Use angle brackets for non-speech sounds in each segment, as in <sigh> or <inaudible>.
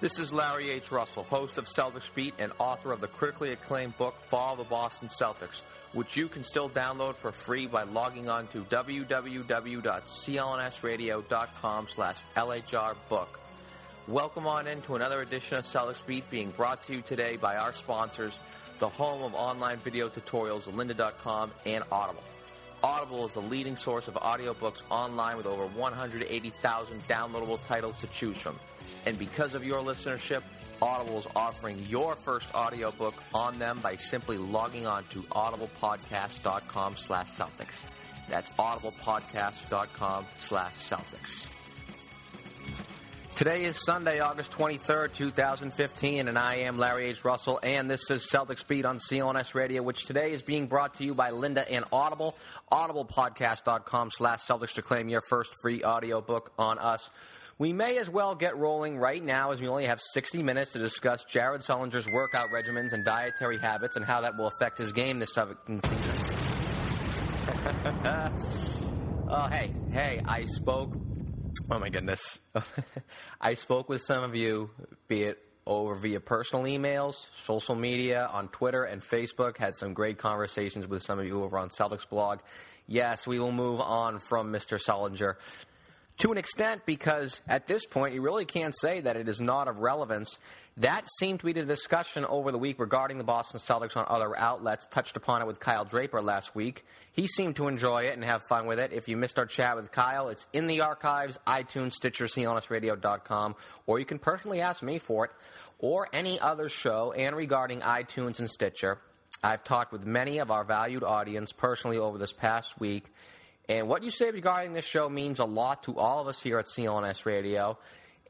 This is Larry H. Russell, host of Celtics Beat and author of the critically acclaimed book Fall of the Boston Celtics, which you can still download for free by logging on to www.clnsradio.com slash lhrbook. Welcome on into another edition of Celtics Beat being brought to you today by our sponsors, the home of online video tutorials, lynda.com and Audible. Audible is the leading source of audiobooks online with over 180,000 downloadable titles to choose from. And because of your listenership, Audible is offering your first audiobook on them by simply logging on to audiblepodcast.com slash Celtics. That's audiblepodcast.com slash Celtics. Today is Sunday, August 23rd, 2015, and I am Larry H. Russell, and this is Celtics Beat on CLNS Radio, which today is being brought to you by Lynda and Audible. Audiblepodcast.com slash Celtics to claim your first free audiobook on us. We may as well get rolling right now as we only have 60 minutes to discuss Jared Sullinger's workout regimens and dietary habits and how that will affect his game this upcoming season. <laughs> oh, hey, hey, I spoke. Oh, my goodness. <laughs> I spoke with some of you, be it over via personal emails, social media, on Twitter and Facebook. Had some great conversations with some of you over on Celtics blog. Yes, we will move on from Mr. Sullinger to an extent because at this point you really can't say that it is not of relevance. That seemed to be the discussion over the week regarding the Boston Celtics on other outlets. Touched upon it with Kyle Draper last week. He seemed to enjoy it and have fun with it. If you missed our chat with Kyle, it's in the archives, iTunes, Stitcher, CLNSradio.com, or you can personally ask me for it, or any other show and regarding iTunes and Stitcher. I've talked with many of our valued audience personally over this past week and what you say regarding this show means a lot to all of us here at CLNS Radio.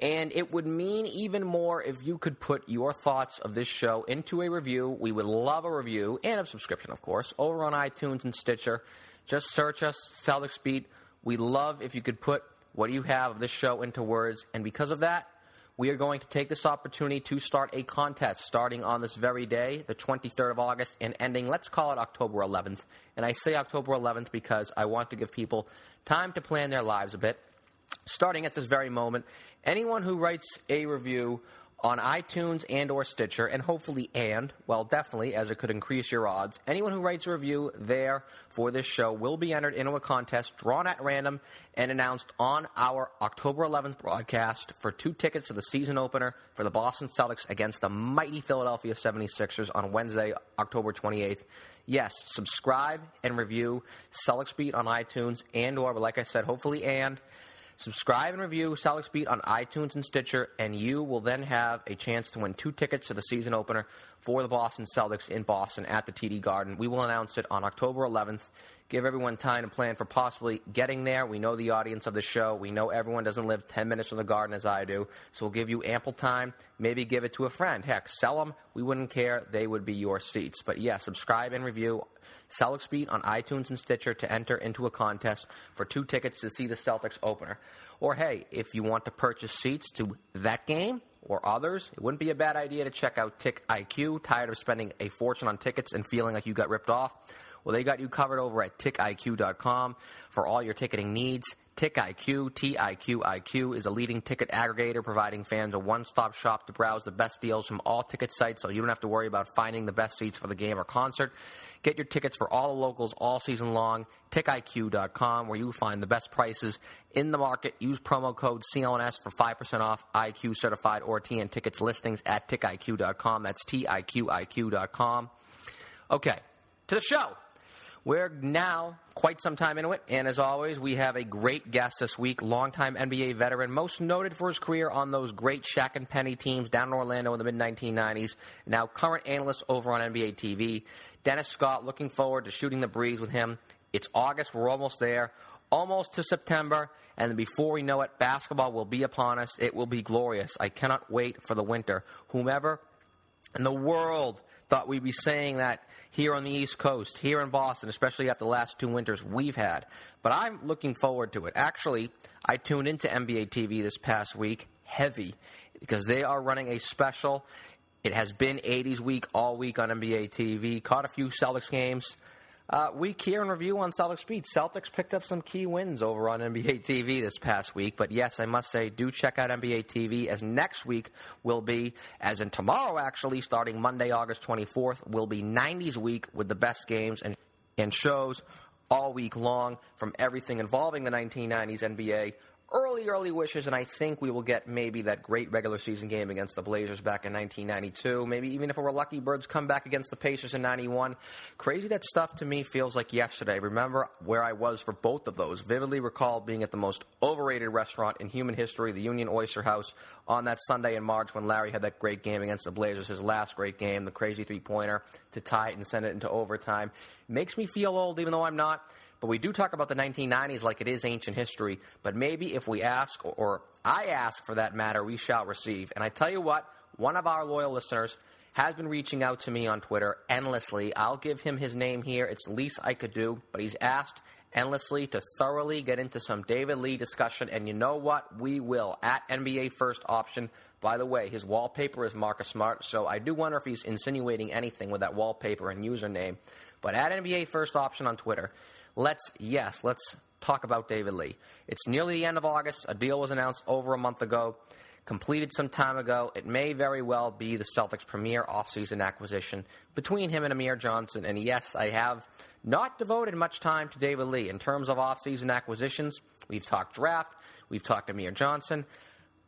And it would mean even more if you could put your thoughts of this show into a review. We would love a review and a subscription, of course, over on iTunes and Stitcher. Just search us, Celtics Beat. We love if you could put what you have of this show into words. And because of that, we are going to take this opportunity to start a contest starting on this very day, the 23rd of August, and ending, let's call it October 11th. And I say October 11th because I want to give people time to plan their lives a bit. Starting at this very moment, anyone who writes a review on iTunes and or Stitcher, and hopefully and, well, definitely, as it could increase your odds. Anyone who writes a review there for this show will be entered into a contest drawn at random and announced on our October 11th broadcast for two tickets to the season opener for the Boston Celtics against the mighty Philadelphia 76ers on Wednesday, October 28th. Yes, subscribe and review Celtics Beat on iTunes and or, like I said, hopefully and Subscribe and review Celtics Beat on iTunes and Stitcher, and you will then have a chance to win two tickets to the season opener for the Boston Celtics in Boston at the TD Garden. We will announce it on October 11th. Give everyone time to plan for possibly getting there. We know the audience of the show. We know everyone doesn't live 10 minutes from the Garden as I do. So we'll give you ample time. Maybe give it to a friend. Heck, sell them. We wouldn't care. They would be your seats. But yeah, subscribe and review Celtics Beat on iTunes and Stitcher to enter into a contest for two tickets to see the Celtics opener. Or hey, if you want to purchase seats to that game, or others, it wouldn't be a bad idea to check out Tick IQ. Tired of spending a fortune on tickets and feeling like you got ripped off? Well, they got you covered over at tickiq.com for all your ticketing needs. TickIQ, T-I-Q-I-Q, is a leading ticket aggregator providing fans a one-stop shop to browse the best deals from all ticket sites so you don't have to worry about finding the best seats for the game or concert. Get your tickets for all the locals all season long. TickIQ.com, where you find the best prices in the market. Use promo code CLNS for 5% off IQ certified or TN tickets listings at TickIQ.com. That's T-I-Q-I-Q.com. Okay, to the show. We're now quite some time into it, and as always, we have a great guest this week, longtime NBA veteran, most noted for his career on those great Shaq and Penny teams down in Orlando in the mid 1990s, now current analyst over on NBA TV. Dennis Scott, looking forward to shooting the breeze with him. It's August, we're almost there, almost to September, and before we know it, basketball will be upon us. It will be glorious. I cannot wait for the winter. Whomever in the world thought we'd be saying that here on the East Coast, here in Boston, especially after the last two winters we've had. But I'm looking forward to it. Actually, I tuned into NBA TV this past week, heavy, because they are running a special. It has been 80s week all week on NBA TV. Caught a few Celtics games. Uh, week here in review on Celtics Beat. Celtics picked up some key wins over on NBA TV this past week. But yes, I must say, do check out NBA TV as next week will be, as in tomorrow actually, starting Monday, August 24th, will be 90s week with the best games and, and shows all week long from everything involving the 1990s NBA early, early wishes, and I think we will get maybe that great regular season game against the Blazers back in 1992. Maybe even if we're lucky, Birds come back against the Pacers in 91. Crazy that stuff to me feels like yesterday. Remember where I was for both of those. Vividly recall being at the most overrated restaurant in human history, the Union Oyster House, on that Sunday in March when Larry had that great game against the Blazers, his last great game, the crazy three pointer to tie it and send it into overtime. Makes me feel old, even though I'm not. But we do talk about the 1990s like it is ancient history. But maybe if we ask, or I ask for that matter, we shall receive. And I tell you what, one of our loyal listeners has been reaching out to me on Twitter endlessly. I'll give him his name here. It's least I could do. But he's asked endlessly to thoroughly get into some David Lee discussion. And you know what? We will at NBA First Option. By the way, his wallpaper is Marcus Smart, so I do wonder if he's insinuating anything with that wallpaper and username. But at NBA First Option on Twitter, let's, yes, let's talk about David Lee. It's nearly the end of August. A deal was announced over a month ago, completed some time ago. It may very well be the Celtics' premier offseason acquisition between him and Amir Johnson. And yes, I have not devoted much time to David Lee. In terms of offseason acquisitions, we've talked draft, we've talked Amir Johnson.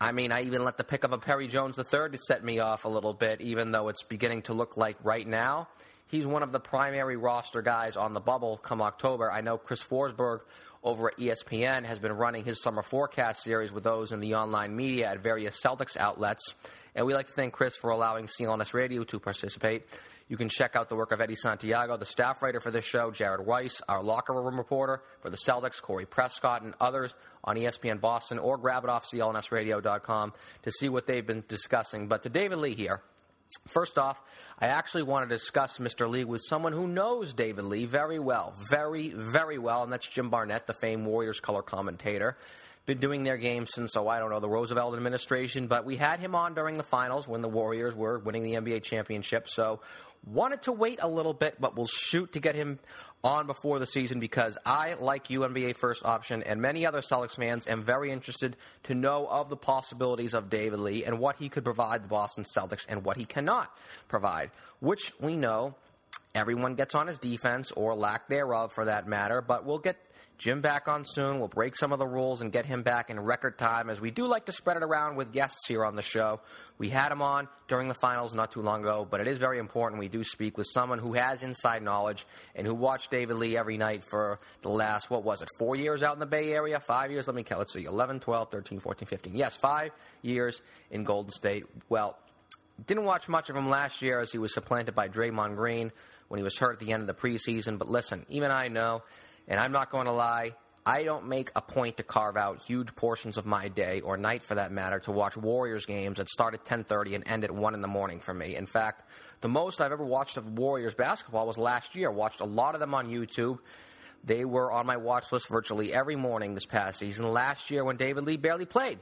I mean, I even let the pick up of Perry Jones III set me off a little bit, even though it's beginning to look like right now He's one of the primary roster guys on the bubble come October. I know Chris Forsberg over at ESPN has been running his summer forecast series with those in the online media at various Celtics outlets. And we like to thank Chris for allowing CLNS Radio to participate. You can check out the work of Eddie Santiago, the staff writer for this show, Jared Weiss, our locker room reporter for the Celtics, Corey Prescott, and others on ESPN Boston, or grab it off CLNSradio.com to see what they've been discussing. But to David Lee here, First off, I actually want to discuss Mr. Lee with someone who knows David Lee very well, very, very well, and that's Jim Barnett, the famed Warriors color commentator. Been doing their games since, so I don't know, the Roosevelt administration, but we had him on during the finals when the Warriors were winning the NBA championship, so wanted to wait a little bit, but we'll shoot to get him on before the season because I, like you, NBA first option, and many other Celtics fans, am very interested to know of the possibilities of David Lee and what he could provide the Boston Celtics and what he cannot provide, which we know everyone gets on his defense or lack thereof for that matter, but we'll get Jim back on soon. We'll break some of the rules and get him back in record time, as we do like to spread it around with guests here on the show. We had him on during the finals not too long ago, but it is very important we do speak with someone who has inside knowledge and who watched David Lee every night for the last, what was it, four years out in the Bay Area? Five years? Let me count. Let's see, 11, 12, 13, 14, 15. Yes, five years in Golden State. Well, didn't watch much of him last year as he was supplanted by Draymond Green when he was hurt at the end of the preseason. But listen, even I know and I'm not going to lie, I don't make a point to carve out huge portions of my day or night for that matter to watch Warriors games that start at 10:30 and end at 1 in the morning for me. In fact, the most I've ever watched of Warriors basketball was last year. I Watched a lot of them on YouTube. They were on my watch list virtually every morning this past season. Last year when David Lee barely played.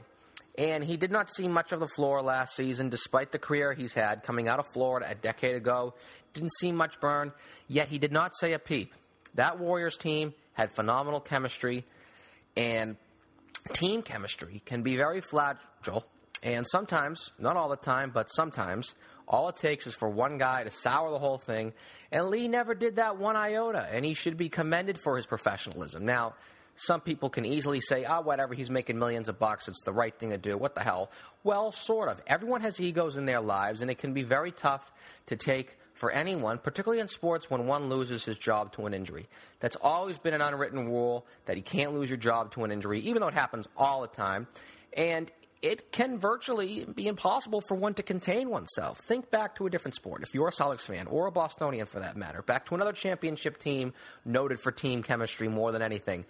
And he did not see much of the floor last season, despite the career he's had coming out of Florida a decade ago. Didn't see much burn, yet he did not say a peep. That Warriors team had phenomenal chemistry, and team chemistry can be very fragile, and sometimes, not all the time, but sometimes, all it takes is for one guy to sour the whole thing, and Lee never did that one iota, and he should be commended for his professionalism. Now, some people can easily say, ah, oh, whatever, he's making millions of bucks, it's the right thing to do, what the hell? Well, sort of. Everyone has egos in their lives, and it can be very tough to take for anyone, particularly in sports when one loses his job to an injury. That's always been an unwritten rule that you can't lose your job to an injury, even though it happens all the time. And it can virtually be impossible for one to contain oneself. Think back to a different sport. If you're a Celtics fan, or a Bostonian for that matter, back to another championship team noted for team chemistry more than anything.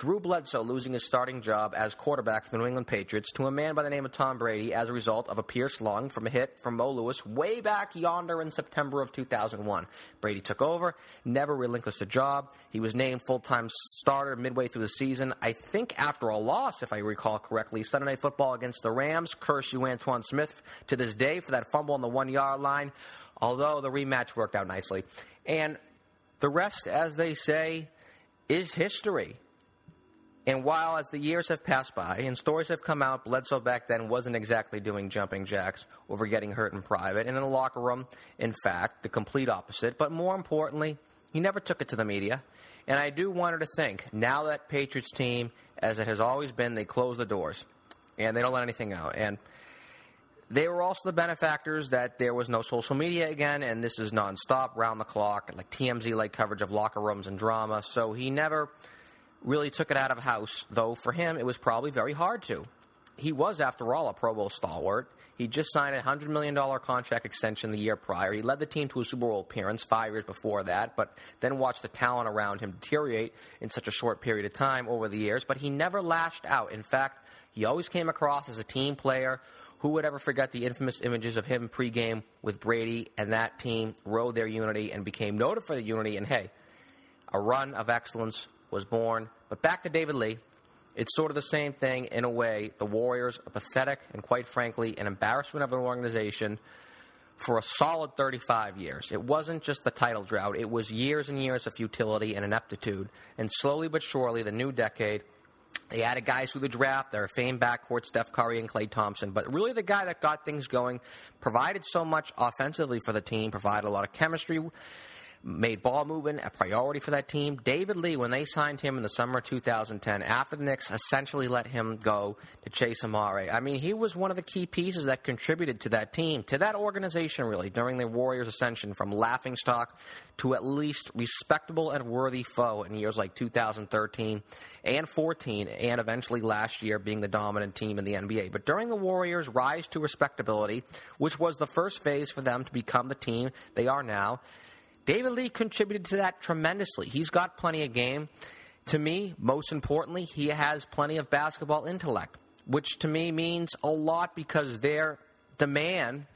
Drew Bledsoe losing his starting job as quarterback for the New England Patriots to a man by the name of Tom Brady as a result of a pierced lung from a hit from Mo Lewis way back yonder in September of 2001. Brady took over, never relinquished the job. He was named full time starter midway through the season, I think after a loss, if I recall correctly. Sunday Night Football against the Rams. Curse you, Antowain Smith, to this day for that fumble on the one yard line, although the rematch worked out nicely. And the rest, as they say, is history. And while as the years have passed by and stories have come out, Bledsoe back then wasn't exactly doing jumping jacks over getting hurt in private. And in the locker room, in fact, the complete opposite. But more importantly, he never took it to the media. And I do want her to think, now that Patriots team, as it has always been, they close the doors and they don't let anything out. And they were also the benefactors that there was no social media again, and this is nonstop, round the clock, like TMZ like coverage of locker rooms and drama. So he never really took it out of house, though for him it was probably very hard to. He was, after all, a Pro Bowl stalwart. He just signed a $100 million contract extension the year prior. He led the team to a Super Bowl appearance five years before that, but then watched the talent around him deteriorate in such a short period of time over the years. But he never lashed out. In fact, he always came across as a team player. Who would ever forget the infamous images of him pregame with Brady and that team rode their unity and became noted for the unity? And hey, a run of excellence was born. But back to David Lee. It's sort of the same thing in a way. The Warriors are pathetic and, quite frankly, an embarrassment of an organization for a solid 35 years. It wasn't just the title drought, it was years and years of futility and ineptitude. And slowly but surely, the new decade, they added guys through the draft, their famed backcourt, Steph Curry and Klay Thompson. But really, the guy that got things going, provided so much offensively for the team, provided a lot of chemistry made ball movement a priority for that team. David Lee, when they signed him in the summer of 2010, after the Knicks essentially let him go to chase Amar'e, I mean, he was one of the key pieces that contributed to that team, to that organization, really, during the Warriors' ascension from laughingstock to at least respectable and worthy foe in years like 2013 and 14, and eventually last year being the dominant team in the NBA. But during the Warriors' rise to respectability, which was the first phase for them to become the team they are now, David Lee contributed to that tremendously. He's got plenty of game. To me, most importantly, he has plenty of basketball intellect, which to me means a lot because their demand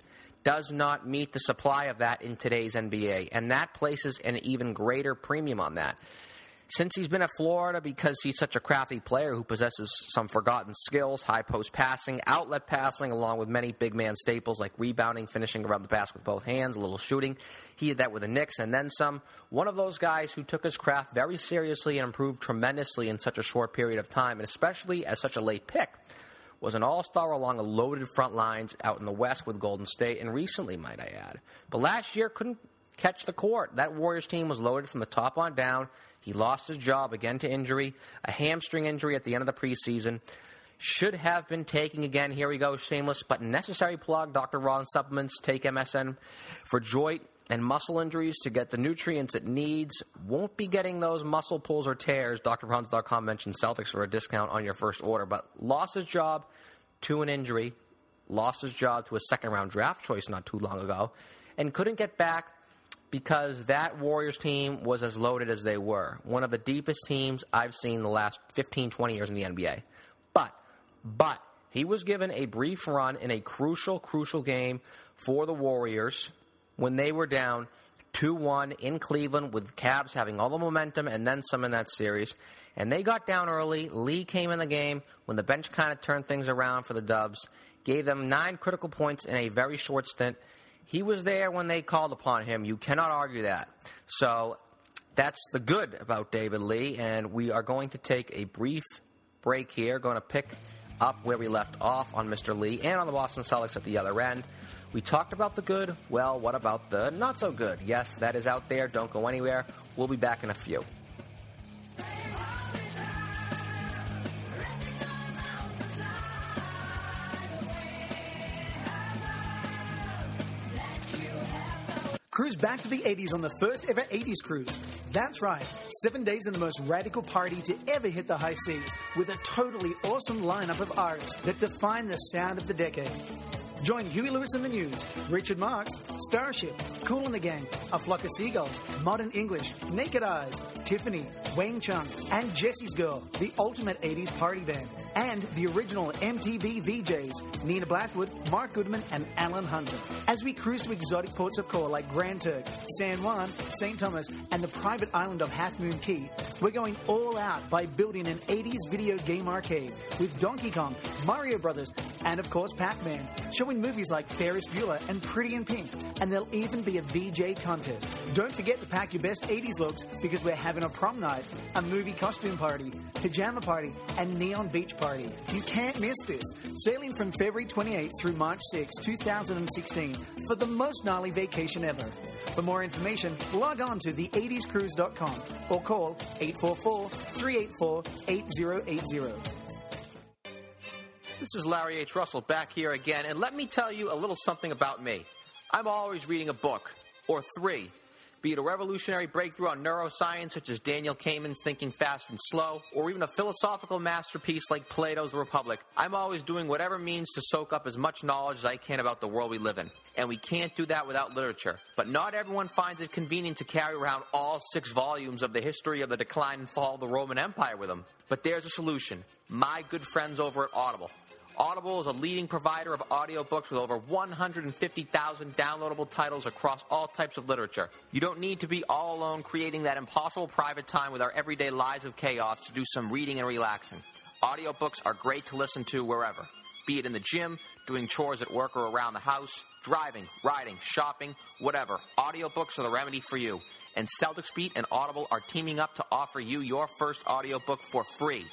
does not meet the supply of that in today's NBA. And that places an even greater premium on that. Since he's been at Florida because he's such a crafty player who possesses some forgotten skills, high post passing, outlet passing, along with many big man staples like rebounding, finishing around the basket with both hands, a little shooting. He did that with the Knicks and then some. One of those guys who took his craft very seriously and improved tremendously in such a short period of time, and especially as such a late pick was an all star along a loaded front lines out in the West with Golden State, and recently, might I add. But last year couldn't catch the court. That Warriors team was loaded from the top on down. He lost his job again to injury, a hamstring injury at the end of the preseason. Should have been taking again. Here we go, shameless but necessary plug. Dr. Ron supplements. Take MSM for joint and muscle injuries to get the nutrients it needs. Won't be getting those muscle pulls or tears. DrRons.com mentioned Celtics for a discount on your first order, but lost his job to an injury, lost his job to a second round draft choice not too long ago, and couldn't get back because that Warriors team was as loaded as they were. One of the deepest teams I've seen the last 15, 20 years in the NBA. But, but, he was given a brief run in a crucial, crucial game for the Warriors when they were down 2 1 in Cleveland with Cavs having all the momentum and then some in that series. And they got down early. Lee came in the game when the bench kind of turned things around for the Dubs, gave them nine critical points in a very short stint, he was there when they called upon him. You cannot argue that. So that's the good about David Lee, and we are going to take a brief break here. Going to pick up where we left off on Mr. Lee and on the Boston Celtics at the other end. We talked about the good. Well, what about the not so good? Yes, that is out there. Don't go anywhere. We'll be back in a few. Cruise back to the 80s on the first ever 80s cruise. That's right, seven days in the most radical party to ever hit the high seas with a totally awesome lineup of artists that define the sound of the decade. Join Huey Lewis and the News, Richard Marx, Starship, Kool and the Gang, A Flock of Seagulls, Modern English, Naked Eyes, Tiffany, Wang Chung, and Jessie's Girl, the ultimate 80s party band, and the original MTV VJs, Nina Blackwood, Mark Goodman, and Alan Hunter. As we cruise to exotic ports of call like Grand Turk, San Juan, St. Thomas, and the private island of Half Moon Cay, we're going all out by building an 80s video game arcade with Donkey Kong, Mario Brothers, and of course Pac-Man, showing movies like Ferris Bueller and Pretty in Pink, and there'll even be a VJ contest. Don't forget to pack your best 80s looks because we're having a prom night, a movie costume party, pajama party, and neon beach party. You can't miss this. Sailing from February 28th through March 6, 2016 for the most gnarly vacation ever. For more information, log on to the80scruise.com or call 844 384 8080. This is Larry H. Russell back here again, and let me tell you a little something about me. I'm always reading a book, or three, be it a revolutionary breakthrough on neuroscience such as Daniel Kahneman's Thinking Fast and Slow, or even a philosophical masterpiece like Plato's Republic. I'm always doing whatever means to soak up as much knowledge as I can about the world we live in. And we can't do that without literature. But not everyone finds it convenient to carry around all six volumes of the history of the decline and fall of the Roman Empire with them. But there's a solution. My good friends over at Audible. Audible is a leading provider of audiobooks with over 150,000 downloadable titles across all types of literature. You don't need to be all alone creating that impossible private time with our everyday lives of chaos to do some reading and relaxing. Audiobooks are great to listen to wherever, be it in the gym, doing chores at work or around the house, driving, riding, shopping, whatever. Audiobooks are the remedy for you. And Celtics Beat and Audible are teaming up to offer you your first audiobook for free.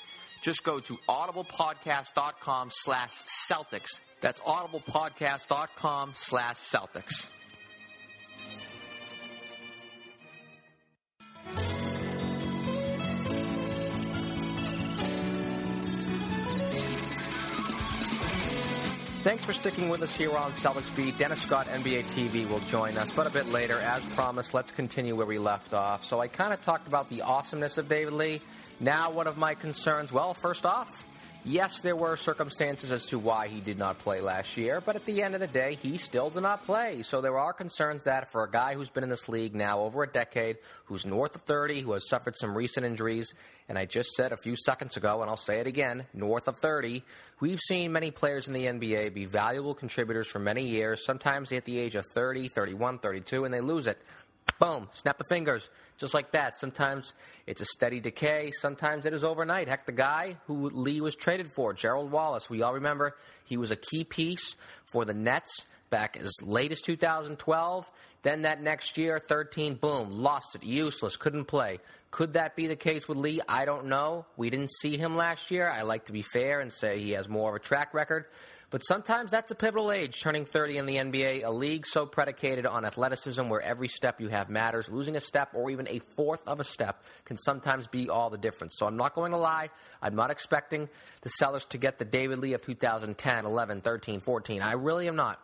Just go to audiblepodcast.com slash Celtics. That's audiblepodcast.com slash Celtics. Thanks for sticking with us here on Celtics Beat. Dennis Scott, NBA TV, will join us, but a bit later. As promised, let's continue where we left off. So I kind of talked about the awesomeness of David Lee. Now, one of my concerns, well, first off, yes, there were circumstances as to why he did not play last year, but at the end of the day, he still did not play. So there are concerns that for a guy who's been in this league now over a decade, who's north of 30, who has suffered some recent injuries, and I just said a few seconds ago, and I'll say it again, north of 30, we've seen many players in the NBA be valuable contributors for many years, sometimes at the age of 30, 31, 32, and they lose it. Boom, snap the fingers, just like that. Sometimes it's a steady decay, sometimes it is overnight. Heck, the guy who Lee was traded for, Gerald Wallace, we all remember he was a key piece for the Nets back as late as 2012. Then that next year, 13, boom, lost it, useless, couldn't play. Could that be the case with Lee? I don't know. We didn't see him last year. I like to be fair and say he has more of a track record. But sometimes that's a pivotal age, turning 30 in the NBA, a league so predicated on athleticism where every step you have matters. Losing a step or even a fourth of a step can sometimes be all the difference. So I'm not going to lie. I'm not expecting the sellers to get the David Lee of 2010, 11, 13, 14. I really am not.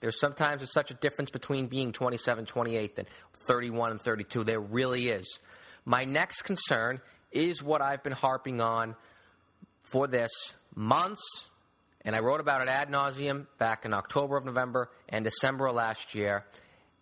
There's sometimes there's such a difference between being 27, 28 and 31 and 32. There really is. My next concern is what I've been harping on for this months, and I wrote about it ad nauseum back in October of November and December of last year.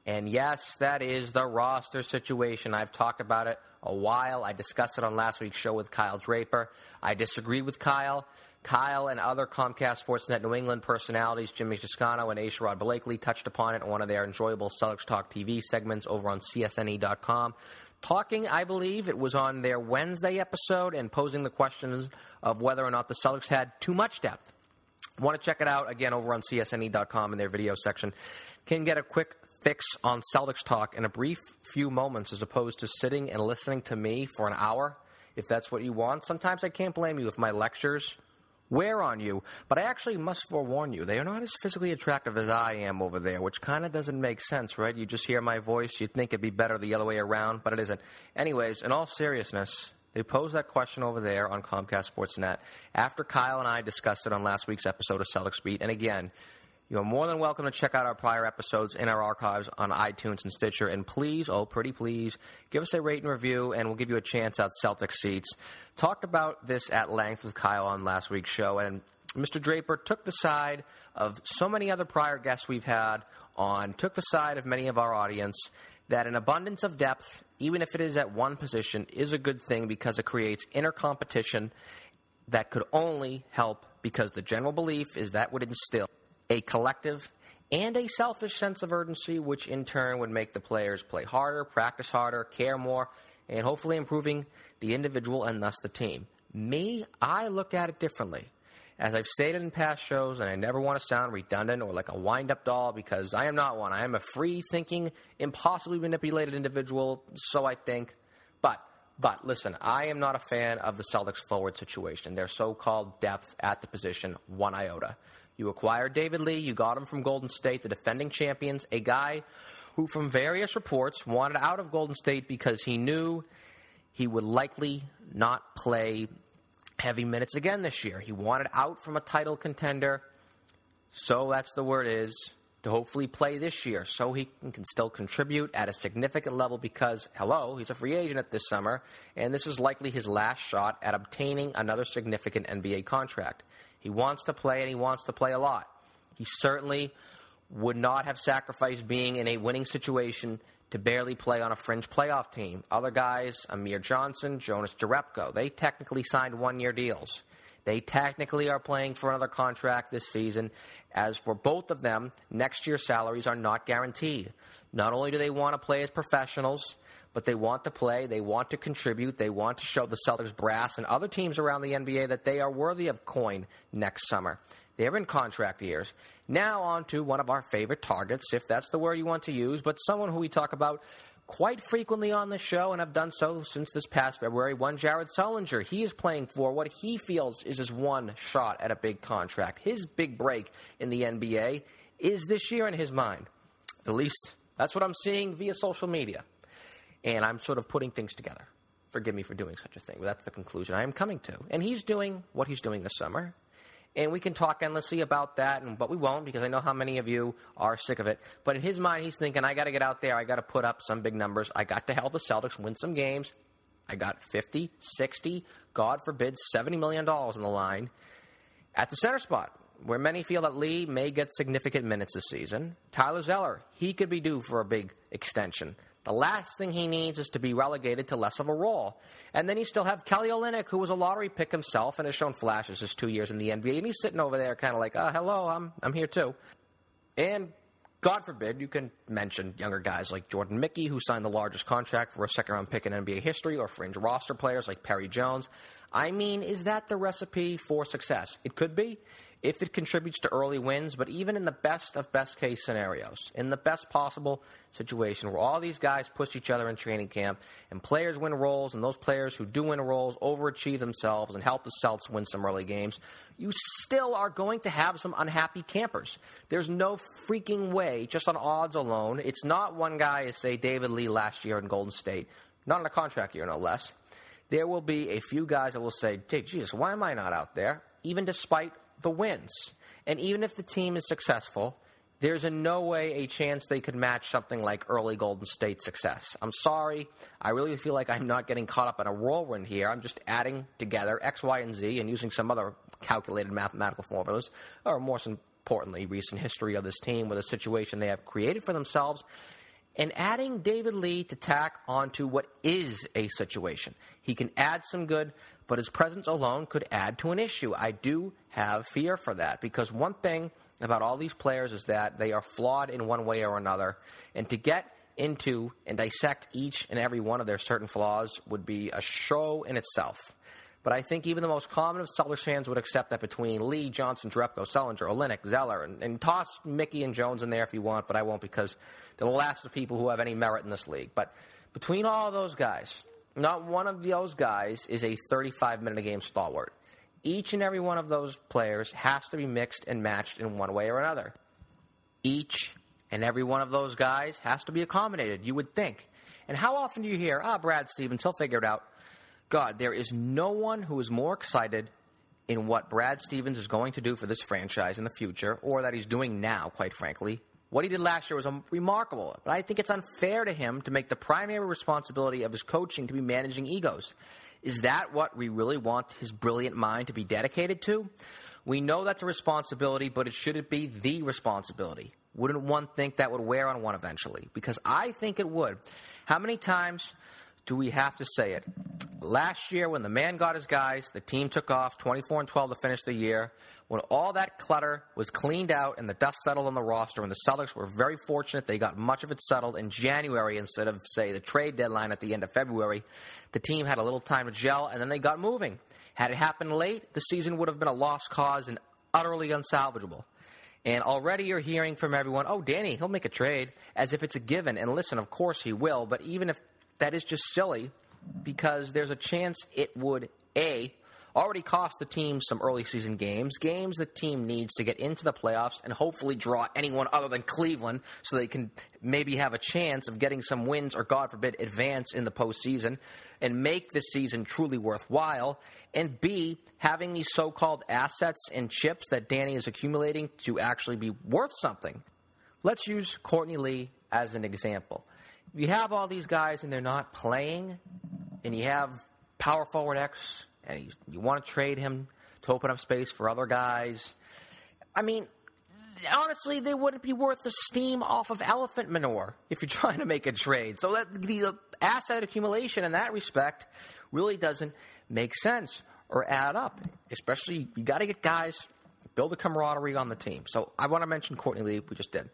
And yes, that is the roster situation. I've talked about it a while. I discussed it on last week's show with Kyle Draper. I disagreed with Kyle. Kyle and other Comcast Sportsnet New England personalities, Jimmy Toscano and A. Sherrod Blakely, touched upon it in one of their enjoyable Celtics Talk TV segments over on CSNE.com. Talking, I believe, it was on their Wednesday episode and posing the questions of whether or not the Celtics had too much depth. Want to check it out again over on CSNE.com in their video section. Can get a quick fix on Celtics talk in a brief few moments as opposed to sitting and listening to me for an hour if that's what you want. Sometimes I can't blame you if my lectures wear on you. But I actually must forewarn you, they are not as physically attractive as I am over there, which kind of doesn't make sense, right? You just hear my voice, you'd think it'd be better the other way around, but it isn't. Anyways, in all seriousness, they posed that question over there on Comcast Sportsnet after Kyle and I discussed it on last week's episode of Celtics Beat. And again, you're more than welcome to check out our prior episodes in our archives on iTunes and Stitcher. And please, oh, pretty please, give us a rate and review, and we'll give you a chance at Celtic seats. Talked about this at length with Kyle on last week's show, and Mr. Draper took the side of so many other prior guests we've had on, took the side of many of our audience that an abundance of depth, even if it is at one position, is a good thing because it creates inner competition that could only help because the general belief is that would instill a collective and a selfish sense of urgency, which in turn would make the players play harder, practice harder, care more, and hopefully improving the individual and thus the team. Me, I look at it differently. As I've stated in past shows, and I never want to sound redundant or like a wind up doll because I am not one. I am a free thinking, impossibly manipulated individual, so I think. But, but listen, I am not a fan of the Celtics forward situation, their so called depth at the position, one iota. You acquired David Lee. You got him from Golden State, the defending champions, a guy who, from various reports, wanted out of Golden State because he knew he would likely not play heavy minutes again this year. He wanted out from a title contender. So that's the word is to hopefully play this year so he can still contribute at a significant level because, hello, he's a free agent at this summer, and this is likely his last shot at obtaining another significant NBA contract. He wants to play, and he wants to play a lot. He certainly would not have sacrificed being in a winning situation to barely play on a fringe playoff team. Other guys, Amir Johnson, Jonas Jerebko, they technically signed one year deals. They technically are playing for another contract this season. As for both of them, next year's salaries are not guaranteed. Not only do they want to play as professionals, but they want to play, they want to contribute, they want to show the Celtics brass and other teams around the NBA that they are worthy of coin next summer. They're in contract years. Now, on to one of our favorite targets, if that's the word you want to use, but someone who we talk about quite frequently on the show and have done so since this past February. One Jared Sullinger. He is playing for what he feels is his one shot at a big contract. His big break in the NBA is this year in his mind. At least that's what I'm seeing via social media and I'm sort of putting things together. Forgive me for doing such a thing, but that's the conclusion I am coming to. And he's doing what he's doing this summer. And we can talk endlessly about that, and, but we won't because I know how many of you are sick of it. But in his mind, he's thinking, I got to get out there. I got to put up some big numbers. I got to help the Celtics win some games. I got 50, 60, God forbid, $70 million on the line at the center spot, where many feel that Lee may get significant minutes this season. Tyler Zeller, he could be due for a big extension. The last thing he needs is to be relegated to less of a role. And then you still have Kelly Olynyk, who was a lottery pick himself and has shown flashes his two years in the NBA. And he's sitting over there kind of like, oh, hello, I'm, I'm here too. And God forbid you can mention younger guys like Jordan Mickey, who signed the largest contract for a second round pick in NBA history, or fringe roster players like Perry Jones. I mean, is that the recipe for success? It could be if it contributes to early wins, but even in the best of best case scenarios, in the best possible situation where all these guys push each other in training camp and players win roles, and those players who do win roles overachieve themselves and help the Celts win some early games, you still are going to have some unhappy campers. There's no freaking way, just on odds alone. It's not one guy as, say, David Lee last year in Golden State, not in a contract year, no less. There will be a few guys that will say, Jesus, why am I not out there? Even despite the wins. And even if the team is successful, there's in no way a chance they could match something like early Golden State success. I'm sorry. I really feel like I'm not getting caught up in a whirlwind here. I'm just adding together X, Y, and Z and using some other calculated mathematical formulas, or more importantly, recent history of this team with a situation they have created for themselves and adding David Lee to tack onto what is a situation. He can add some good, but his presence alone could add to an issue. I do have fear for that because one thing about all these players is that they are flawed in one way or another. And to get into and dissect each and every one of their certain flaws would be a show in itself. But I think even the most common of Celtics fans would accept that between Lee, Johnson, Jerebko, Sullinger, Olynyk, Zeller, and, and, toss Mickey and Jones in there if you want, but I won't because they're the last of people who have any merit in this league. But between all of those guys, not one of those guys is a 35 minute a game stalwart. Each and every one of those players has to be mixed and matched in one way or another. Each and every one of those guys has to be accommodated, you would think. And how often do you hear, ah, Brad Stevens, he'll figure it out? God, there is no one who is more excited in what Brad Stevens is going to do for this franchise in the future, or that he's doing now, quite frankly. What he did last year was remarkable, but I think it's unfair to him to make the primary responsibility of his coaching to be managing egos. Is that what we really want his brilliant mind to be dedicated to? We know that's a responsibility, but it shouldn't be the responsibility. Wouldn't one think that would wear on one eventually? Because I think it would. How many times do we have to say it? Last year, when the man got his guys, the team took off 24 and 12 to finish the year. When all that clutter was cleaned out and the dust settled on the roster, and the Celtics were very fortunate they got much of it settled in January instead of, say, the trade deadline at the end of February, the team had a little time to gel and then they got moving. Had it happened late, the season would have been a lost cause and utterly unsalvageable. And already you're hearing from everyone, oh, Danny, he'll make a trade, as if it's a given. And listen, of course he will, but even if that is just silly, because there's a chance it would, A, already cost the team some early season games, games the team needs to get into the playoffs and hopefully draw anyone other than Cleveland so they can maybe have a chance of getting some wins or, God forbid, advance in the postseason and make this season truly worthwhile. And B, having these so called assets and chips that Danny is accumulating to actually be worth something. Let's use Courtney Lee as an example. You have all these guys and they're not playing, and you have power forward X and you, you want to trade him to open up space for other guys. I mean, honestly, they wouldn't be worth the steam off of elephant manure if you're <laughs> trying to make a trade. So that the asset accumulation in that respect really doesn't make sense or add up. Especially, you got to get guys build a camaraderie on the team. So I want to mention Courtney Lee. We just did.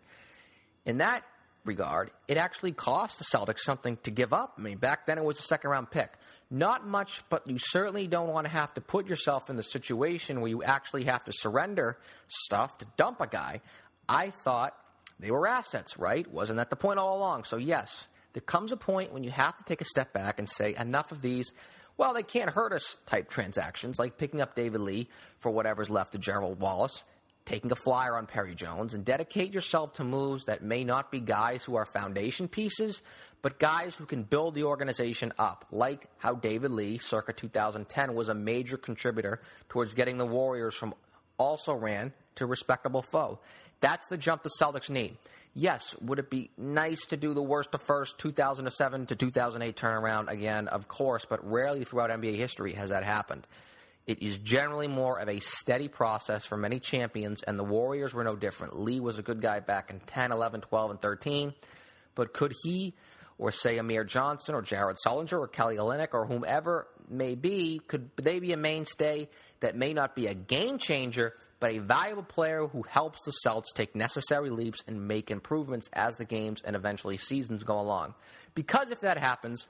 In that regard, it actually cost the Celtics something to give up. I mean, back then it was a second round pick. Not much, but you certainly don't want to have to put yourself in the situation where you actually have to surrender stuff to dump a guy. I thought they were assets, right? Wasn't that the point all along? So, yes, there comes a point when you have to take a step back and say, enough of these. Well, they can't hurt us type transactions, like picking up David Lee for whatever's left of Gerald Wallace taking a flyer on Perry Jones, and dedicate yourself to moves that may not be guys who are foundation pieces, but guys who can build the organization up, like how David Lee, circa 2010, was a major contributor towards getting the Warriors from also ran to respectable foe. That's the jump the Celtics need. Yes, would it be nice to do the worst to first 2007 to 2008 turnaround again? Of course, but rarely throughout NBA history has that happened. It is generally more of a steady process for many champions, and the Warriors were no different. Lee was a good guy back in 10, 11, 12, and 13, but could he, or say Amir Johnson, or Jared Sullinger, or Kelly Olynyk, or whomever may be, could they be a mainstay that may not be a game changer, but a valuable player who helps the Celts take necessary leaps and make improvements as the games and eventually seasons go along? Because if that happens,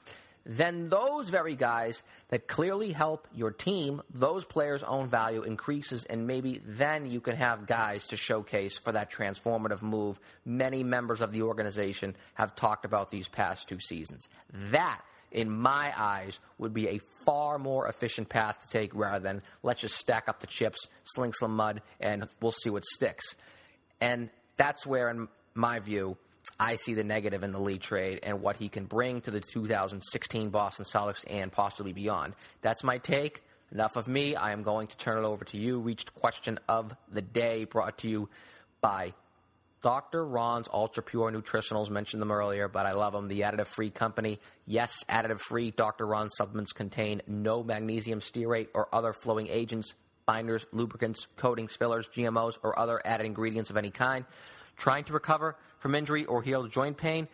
then those very guys that clearly help your team, those players' own value increases, and maybe then you can have guys to showcase for that transformative move. Many members of the organization have talked about these past two seasons. That, in my eyes, would be a far more efficient path to take rather than let's just stack up the chips, sling some mud, and we'll see what sticks. And that's where, in my view, I see the negative in the Lee trade and what he can bring to the 2016 Boston Celtics and possibly beyond. That's my take. Enough of me. I am going to turn it over to you. Reacht question of the day brought to you by Dr. Ron's Ultra Pure Nutritionals. Mentioned them earlier, but I love them. The additive free company. Yes, additive free. Dr. Ron supplements contain no magnesium stearate or other flowing agents, binders, lubricants, coatings, fillers, GMOs, or other added ingredients of any kind trying to recover from injury or heal joint pain,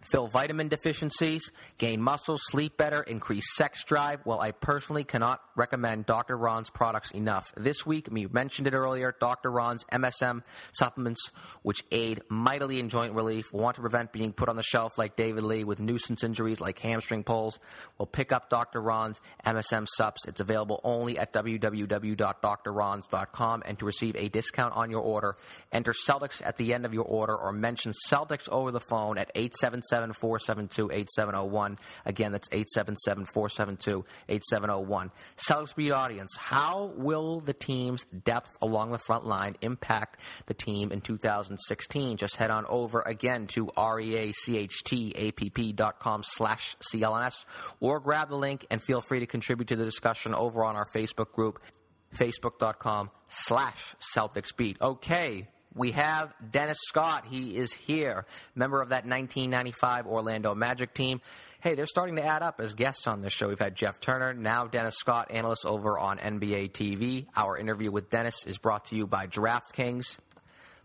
fill vitamin deficiencies, gain muscle, sleep better, increase sex drive. Well, I personally cannot recommend Dr. Ron's products enough. This week, we mentioned it earlier, Dr. Ron's MSM supplements, which aid mightily in joint relief, want to prevent being put on the shelf like David Lee with nuisance injuries like hamstring pulls. Well, pick up Dr. Ron's MSM subs. It's available only at www.drrons.com and to receive a discount on your order, enter Celtics at the end of your order or mention Celtics over the phone at 877 877-472-8701. Again, that's 877-472-8701. Celtics Beat audience, how will the team's depth along the front line impact the team in 2016? Just head on over again to reachtapp.com slash CLNS or grab the link and feel free to contribute to the discussion over on our Facebook group, facebook.com slash Celtics Beat. Okay, we have Dennis Scott. He is here, member of that 1995 Orlando Magic team. Hey, they're starting to add up as guests on this show. We've had Jeff Turner, now Dennis Scott, analyst over on NBA TV. Our interview with Dennis is brought to you by DraftKings.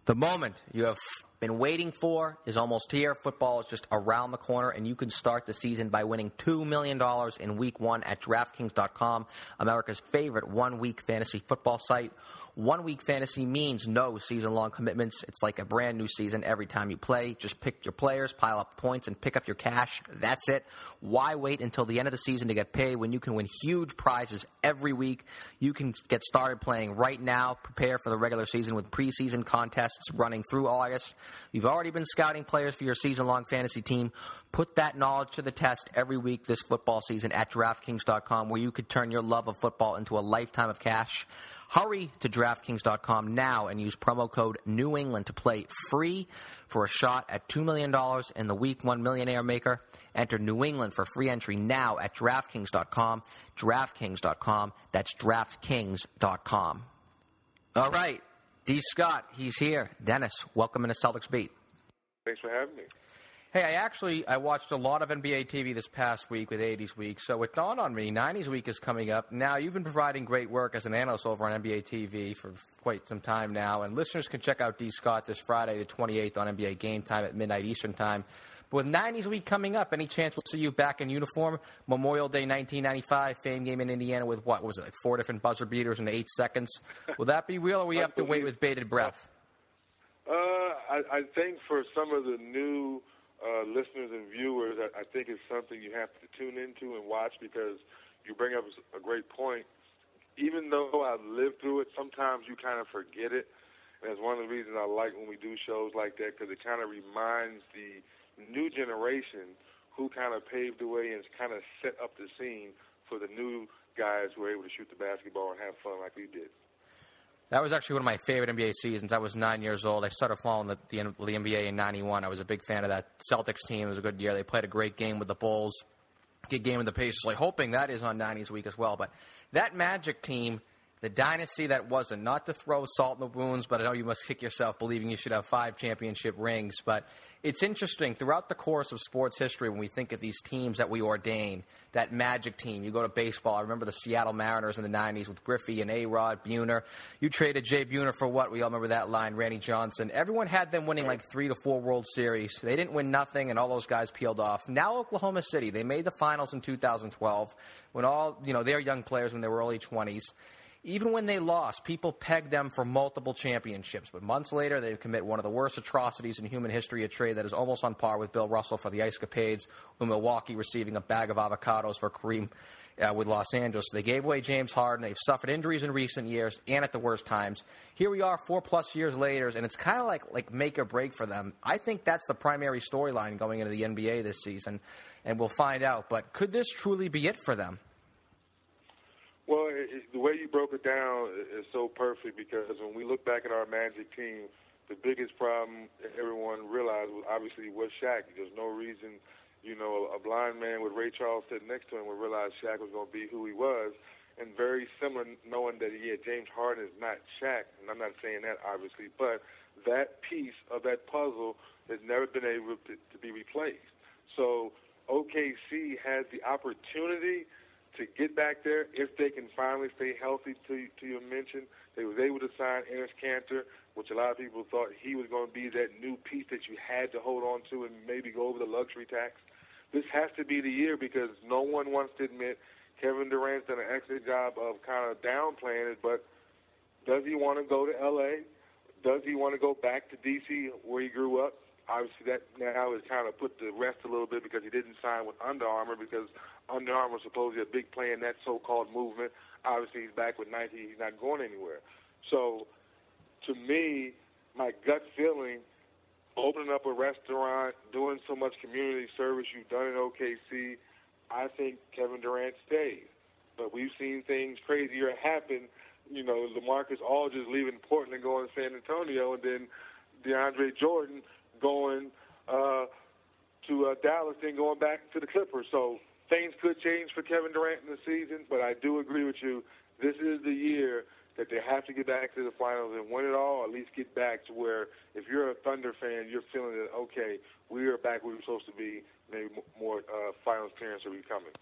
The moment you have been waiting for is almost here. Football is just around the corner, and you can start the season by winning $2 million in week one at DraftKings.com, America's favorite one week fantasy football site. One week fantasy means no season long commitments. It's like a brand new season every time you play. Just pick your players, pile up points, and pick up your cash. That's it. Why wait until the end of the season to get paid when you can win huge prizes every week? You can get started playing right now. Prepare for the regular season with preseason contests running through August. You've already been scouting players for your season long fantasy team. Put that knowledge to the test every week this football season at DraftKings.com, where you could turn your love of football into a lifetime of cash. Hurry to DraftKings.com now and use promo code New England to play free for a shot at $2 million in the Week 1 Millionaire Maker. Enter New England for free entry now at DraftKings.com. DraftKings.com. That's DraftKings.com. All right. D. Scott, he's here. Dennis, welcome into Celtics Beat. Thanks for having me. Hey, I actually I watched a lot of NBA TV this past week with 80s Week, so it dawned on me 90s Week is coming up. Now you've been providing great work as an analyst over on NBA TV for quite some time now, and listeners can check out D Scott this Friday, the 28th, on NBA Game Time at midnight Eastern Time. But with 90s Week coming up, any chance we'll see you back in uniform? Memorial Day 1995, Fame game in Indiana with what was it, like four different buzzer beaters in eight seconds? Will that be real, or we have to wait with bated breath? Uh, I, I think for some of the new uh, listeners and viewers, I, I think it's something you have to tune into and watch because you bring up a great point. Even though I've lived through it, sometimes you kind of forget it. And it's one of the reasons I like when we do shows like that because it kind of reminds the new generation who kind of paved the way and kind of set up the scene for the new guys who are able to shoot the basketball and have fun like we did. That was actually one of my favorite NBA seasons. I was nine years old. I started following the, the, the NBA in '91. I was a big fan of that Celtics team. It was a good year. They played a great game with the Bulls, good game with the Pacers. Like hoping that is on '90s week as well. But that Magic team the dynasty that wasn't. Not to throw salt in the wounds, but I know you must kick yourself believing you should have five championship rings. But it's interesting throughout the course of sports history when we think of these teams that we ordain. That Magic team. You go to baseball. I remember the Seattle Mariners in the '90s with Griffey and A. Rod Buhner. You traded Jay Buhner for what? We all remember that line. Randy Johnson. Everyone had them winning like three to four World Series. They didn't win nothing, and all those guys peeled off. Now Oklahoma City. They made the finals in 2012 when all you know they're young players when they were early 20s. Even when they lost, people pegged them for multiple championships. But months later, they commit one of the worst atrocities in human history, a trade that is almost on par with Bill Russell for the Ice Capades, with Milwaukee receiving a bag of avocados for Kareem uh, with Los Angeles. They gave away James Harden. They've suffered injuries in recent years and at the worst times. Here we are, four plus years later, and it's kind of like like make or break for them. I think that's the primary storyline going into the NBA this season, and we'll find out. But could this truly be it for them? The way you broke it down is so perfect because when we look back at our Magic team, the biggest problem everyone realized was obviously was Shaq. There's no reason, you know, a blind man with Ray Charles sitting next to him would realize Shaq was going to be who he was. And very similar, knowing that yeah, James Harden is not Shaq, and I'm not saying that obviously, but that piece of that puzzle has never been able to, to be replaced. So OKC has the opportunity to get back there if they can finally stay healthy. To to your mention, they was able to sign Enes Kanter, which a lot of people thought he was going to be that new piece that you had to hold on to and maybe go over the luxury tax. This has to be the year because no one wants to admit Kevin Durant's done an excellent job of kind of downplaying it, but does he want to go to LA? Does he want to go back to DC where he grew up? Obviously, that now has kind of put to rest a little bit because he didn't sign with Under Armour because Under Armour supposedly a big player in that so-called movement. Obviously, he's back with Nike. He's not going anywhere. So, to me, my gut feeling opening up a restaurant, doing so much community service you've done in OKC, I think Kevin Durant stays. But we've seen things crazier happen. You know, LaMarcus Aldridge leaving Portland, and going to San Antonio, and then DeAndre Jordan going uh, to uh, Dallas, then going back to the Clippers. So things could change for Kevin Durant in the season, but I do agree with you. This is the year that they have to get back to the finals and win it all, or at least get back to where if you're a Thunder fan, you're feeling that, okay, we are back where we're supposed to be, maybe more uh, finals appearance will be coming.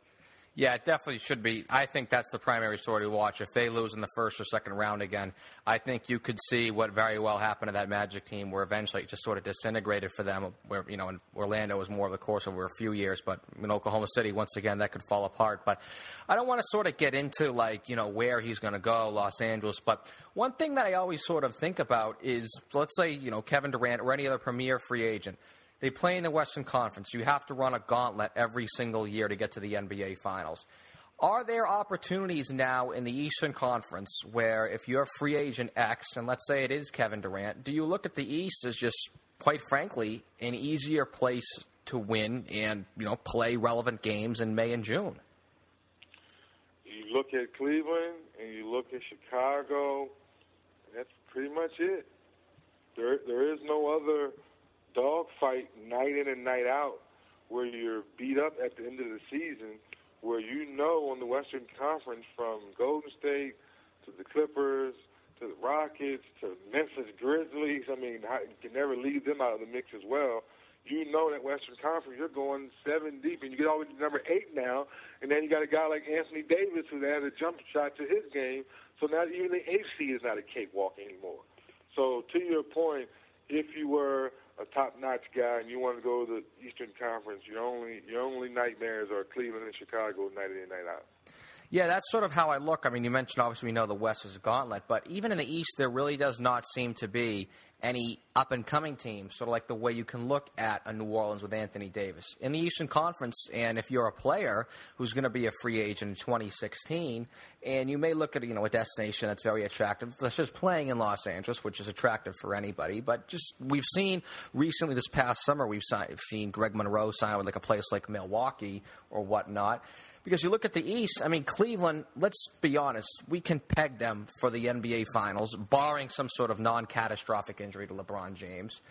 Yeah, it definitely should be. I think that's the primary story to watch. If they lose in the first or second round again, I think you could see what very well happened to that Magic team, where eventually it just sort of disintegrated for them. Where you know, in Orlando was more of the course over a few years, but in Oklahoma City, once again, that could fall apart. But I don't want to sort of get into like you know where he's going to go, Los Angeles. But one thing that I always sort of think about is, let's say you know Kevin Durant or any other premier free agent they play in the Western Conference. You have to run a gauntlet every single year to get to the NBA Finals. Are there opportunities now in the Eastern Conference where if you're free agent X, and let's say it is Kevin Durant, do you look at the East as just, quite frankly, an easier place to win and you know play relevant games in May and June? You look at Cleveland and you look at Chicago. That's pretty much it. There, there is no other dogfight night in and night out where you're beat up at the end of the season, where you know on the Western Conference from Golden State to the Clippers to the Rockets to Memphis Grizzlies, I mean, you can never leave them out of the mix as well. You know that Western Conference, you're going seven deep, and you get all the way to number eight now, and then you got a guy like Anthony Davis who has a jump shot to his game. So now even the AC is not a cakewalk anymore. So to your point, if you were a top-notch guy and you want to go to the Eastern Conference, your only your only nightmares are Cleveland and Chicago night in and night out. Yeah, that's sort of how I look. I mean, you mentioned obviously we know the West is a gauntlet, but even in the East, there really does not seem to be any up and coming team, sort of like the way you can look at a New Orleans with Anthony Davis. In the Eastern Conference, and if you're a player who's going to be a free agent in 2016, and you may look at you know a destination that's very attractive, such as playing in Los Angeles, which is attractive for anybody, but just we've seen recently this past summer, we've seen Greg Monroe sign with like a place like Milwaukee or whatnot. Because you look at the East, I mean, Cleveland, let's be honest, we can peg them for the NBA Finals, barring some sort of non catastrophic injury to LeBron James.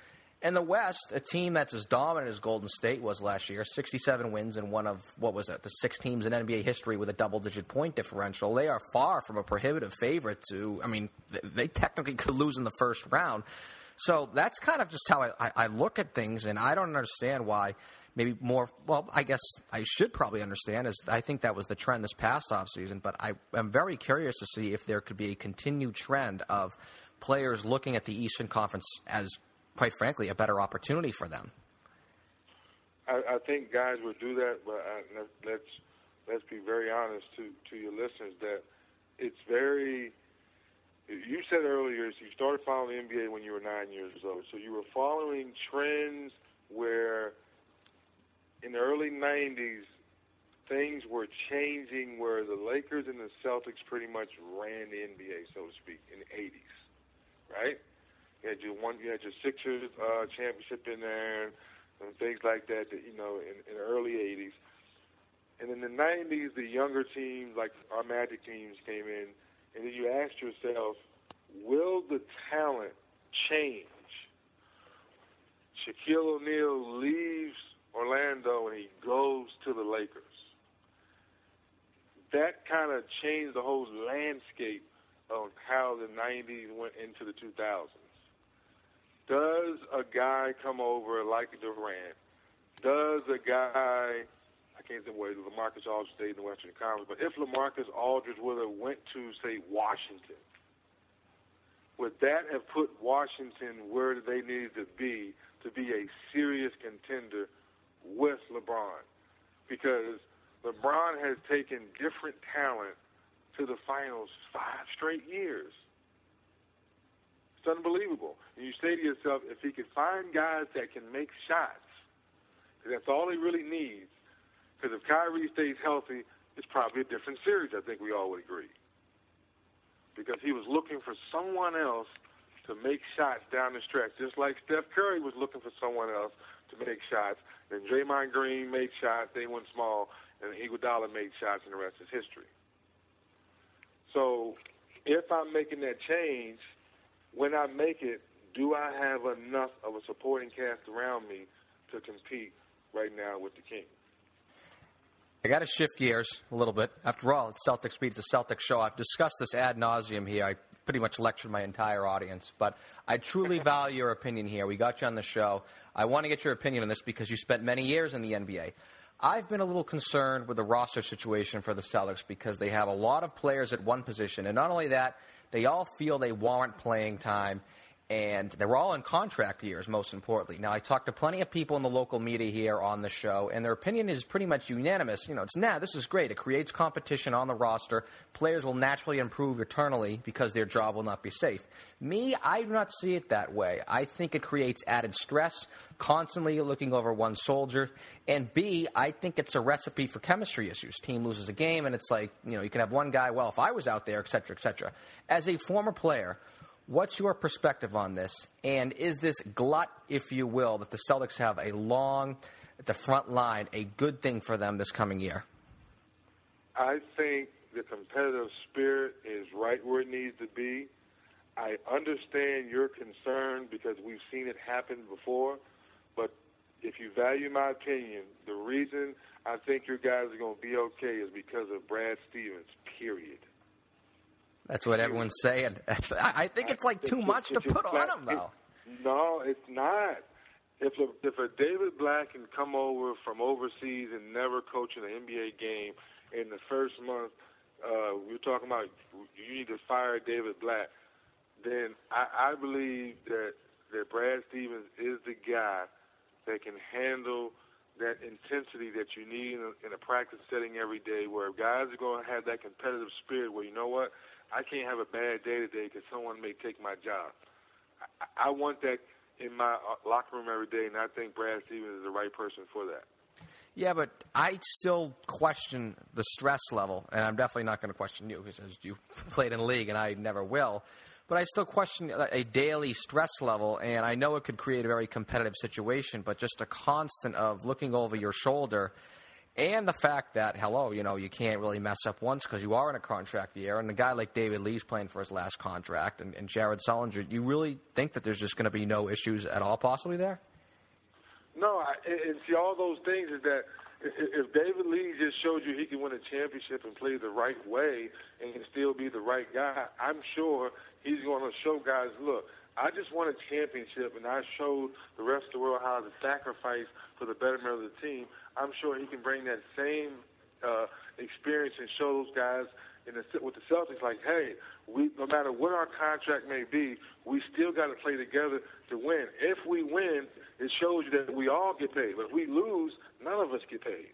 And the West, a team that's as dominant as Golden State was last year, 67 wins and one of, what was it, the six teams in NBA history with a double digit point differential. They are far from a prohibitive favorite to, I mean, they technically could lose in the first round. So that's kind of just how I, I look at things, and I don't understand why maybe more. Well, I guess I should probably understand is I think that was the trend this past offseason, but I am very curious to see if there could be a continued trend of players looking at the Eastern Conference as, quite frankly, a better opportunity for them. I, I think guys would do that, but I, let's let's be very honest to to your listeners that it's very. You said earlier you started following the NBA when you were nine years old, so you were following trends where in the early 90s, things were changing where the Lakers and the Celtics pretty much ran the NBA, so to speak, in the 80s, right? You had your one, you had your Sixers uh, championship in there, and, things like that. That you know, in, in the early 80s, and in the 90s, the younger teams like our Magic teams came in, and then you asked yourself, will the talent change? Shaquille O'Neal leaves Orlando and he goes to the Lakers. That kind of changed the whole landscape of how the 90s went into the 2000s. Does a guy come over like Durant? Does a guy, I can't think where LaMarcus Aldridge stayed in the Western Conference, but if LaMarcus Aldridge would have went to, say, Washington, would that have put Washington where they needed to be to be a serious contender with LeBron because LeBron has taken different talent to the finals five straight years. It's unbelievable. And you say to yourself, if he can find guys that can make shots, that's all he really needs. Because if Kyrie stays healthy, it's probably a different series. I think we all would agree. Because he was looking for someone else to to make shots down the stretch, just like Steph Curry was looking for someone else to make shots. And Draymond Green made shots, they went small, and Iguodala made shots, and the rest is history. So if I'm making that change, when I make it, do I have enough of a supporting cast around me to compete right now with the King? I got to shift gears a little bit. After all, it's Celtics Beat, the Celtics show. I've discussed this ad nauseum here. I pretty much lectured my entire audience, but I truly <laughs> value your opinion here. We got you on the show. I want to get your opinion on this because you spent many years in the NBA. I've been a little concerned with the roster situation for the Celtics because they have a lot of players at one position, and not only that, they all feel they warrant playing time, and they're all in contract years, most importantly. Now, I talked to plenty of people in the local media here on the show, and their opinion is pretty much unanimous. You know, it's nah, this is great. It creates competition on the roster. Players will naturally improve eternally because their job will not be safe. Me, I do not see it that way. I think it creates added stress, constantly looking over one soldier. And B, I think it's a recipe for chemistry issues. Team loses a game, and it's like, you know, you can have one guy, well, if I was out there, et cetera, et cetera. As a former player, What's your perspective on this? And is this glut, if you will, that the Celtics have a long, at the front line, a good thing for them this coming year? I think the competitive spirit is right where it needs to be. I understand your concern because we've seen it happen before, but if you value my opinion, the reason I think your guys are going to be okay is because of Brad Stevens, period. That's what everyone's saying. <laughs> I think it's like too much to put on him, though. No, it's not. If a, if a David Blatt can come over from overseas and never coach an NBA game in the first month, uh, we're talking about you need to fire David Blatt. Then I, I believe that that Brad Stevens is the guy that can handle that intensity that you need in a, in a practice setting every day, where guys are going to have that competitive spirit. Where you know what, I can't have a bad day today because someone may take my job. I, I want that in my uh, locker room every day, and I think Brad Stevens is the right person for that. Yeah, but I still question the stress level, and I'm definitely not going to question you because you <laughs> played in the league, and I never will. But I still question a daily stress level, and I know it could create a very competitive situation, but just a constant of looking over your shoulder and the fact that hello, you know, you can't really mess up once because you are in a contract year, and a guy like David Lee's playing for his last contract, and, and Jared Sullinger, you really think that there's just going to be no issues at all possibly there? No, I, and see all those things is that if David Lee just showed you he can win a championship and play the right way and can still be the right guy, I'm sure he's going to show guys, look, I just won a championship and I showed the rest of the world how to sacrifice for the betterment of the team. I'm sure he can bring that same uh, experience and show those guys in the, with the Celtics, like, hey, we no matter what our contract may be, we still got to play together to win. If we win, it shows you that we all get paid. But if we lose, none of us get paid.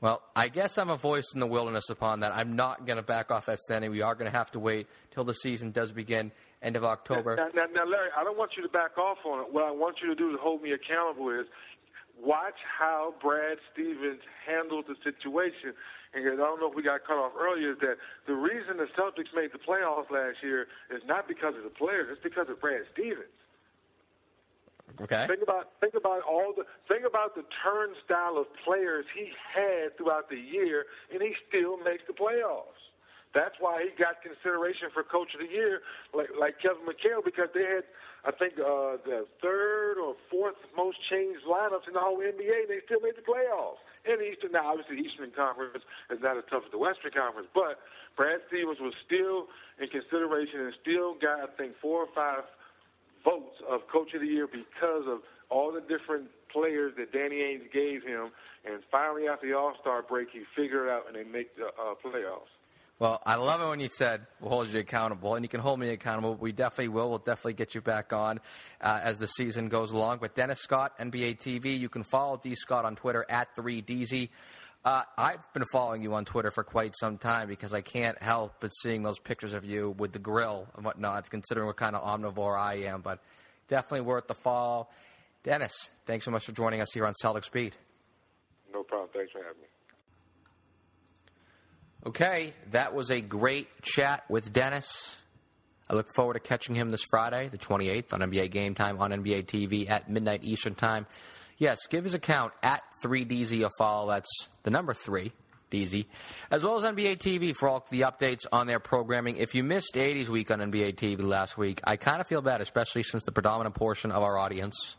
Well, I guess I'm a voice in the wilderness upon that. I'm not going to back off that standing. We are going to have to wait till the season does begin, end of October. Now, now, now, Larry, I don't want you to back off on it. What I want you to do to hold me accountable is watch how Brad Stevens handled the situation. And I don't know if we got cut off earlier, is that the reason the Celtics made the playoffs last year is not because of the players, it's because of Brad Stevens. Okay. Think about think about all the think about the turnstile of players he had throughout the year, and he still makes the playoffs. That's why he got consideration for Coach of the Year, like like Kevin McHale, because they had I think uh, the third or fourth most changed lineups in the whole NBA. They still made the playoffs. In the Eastern, now obviously the Eastern Conference is not as tough as the Western Conference, but Brad Stevens was still in consideration and still got I think four or five votes of Coach of the Year because of all the different players that Danny Ainge gave him. And finally, after the All Star break, he figured out and they make the uh, playoffs. Well, I love it when you said we'll hold you accountable, and you can hold me accountable. We definitely will. We'll definitely get you back on uh, as the season goes along. But Dennis Scott, NBA TV, you can follow D Scott on Twitter at 3DZ. Uh, I've been following you on Twitter for quite some time because I can't help but seeing those pictures of you with the grill and whatnot, considering what kind of omnivore I am. But definitely worth the follow. Dennis, thanks so much for joining us here on Celtics Beat. No problem. Thanks for having me. Okay, that was a great chat with Dennis. I look forward to catching him this Friday, the 28th, on NBA Game Time on NBA TV at midnight Eastern Time. Yes, give his account at 3DZ a follow. That's the number 3, DZ. As well as NBA TV for all the updates on their programming. If you missed 80s Week on NBA TV last week, I kind of feel bad, especially since the predominant portion of our audience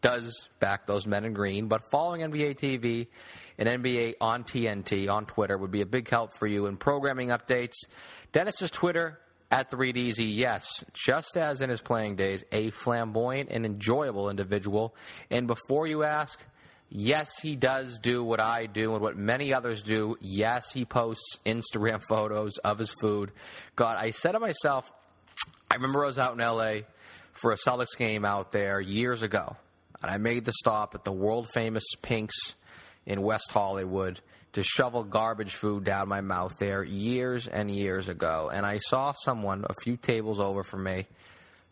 does back those men in green. But following NBA TV and NBA on TNT on Twitter would be a big help for you in programming updates. Dennis's Twitter at 3DZ, yes, just as in his playing days, a flamboyant and enjoyable individual. And before you ask, yes, he does do what I do and what many others do. Yes, he posts Instagram <laughs> photos of his food. God, I said to myself, I remember I was out in LA for a Celtics game out there years ago, and I made the stop at the world famous Pink's in West Hollywood to shovel garbage food down my mouth there years and years ago. And I saw someone a few tables over from me.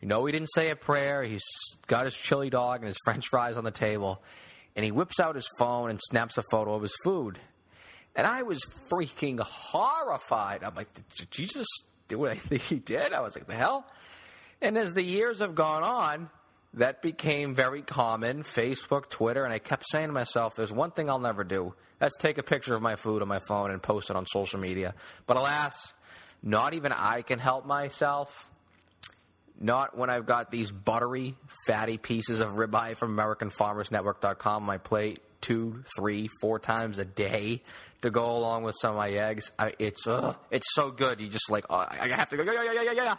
You know, he didn't say a prayer. He's got his chili dog and his <laughs> french fries on the table. And he whips out his phone and snaps a photo of his food. And I was freaking horrified. I'm like, did Jesus do what I <laughs> think he did? I was like, the hell? And as the years have gone on, that became very common Facebook, Twitter, and I kept saying to myself, there's one thing I'll never do. That's take a picture of my food on my phone and post it on social media. But alas, not even I can help myself. Not when I've got these buttery, fatty pieces of ribeye from AmericanFarmersNetwork.com on my plate two, three, four times a day to go along with some of my eggs. I, it's uh, it's so good. You just like uh, I have to go yeah yeah yeah yeah yeah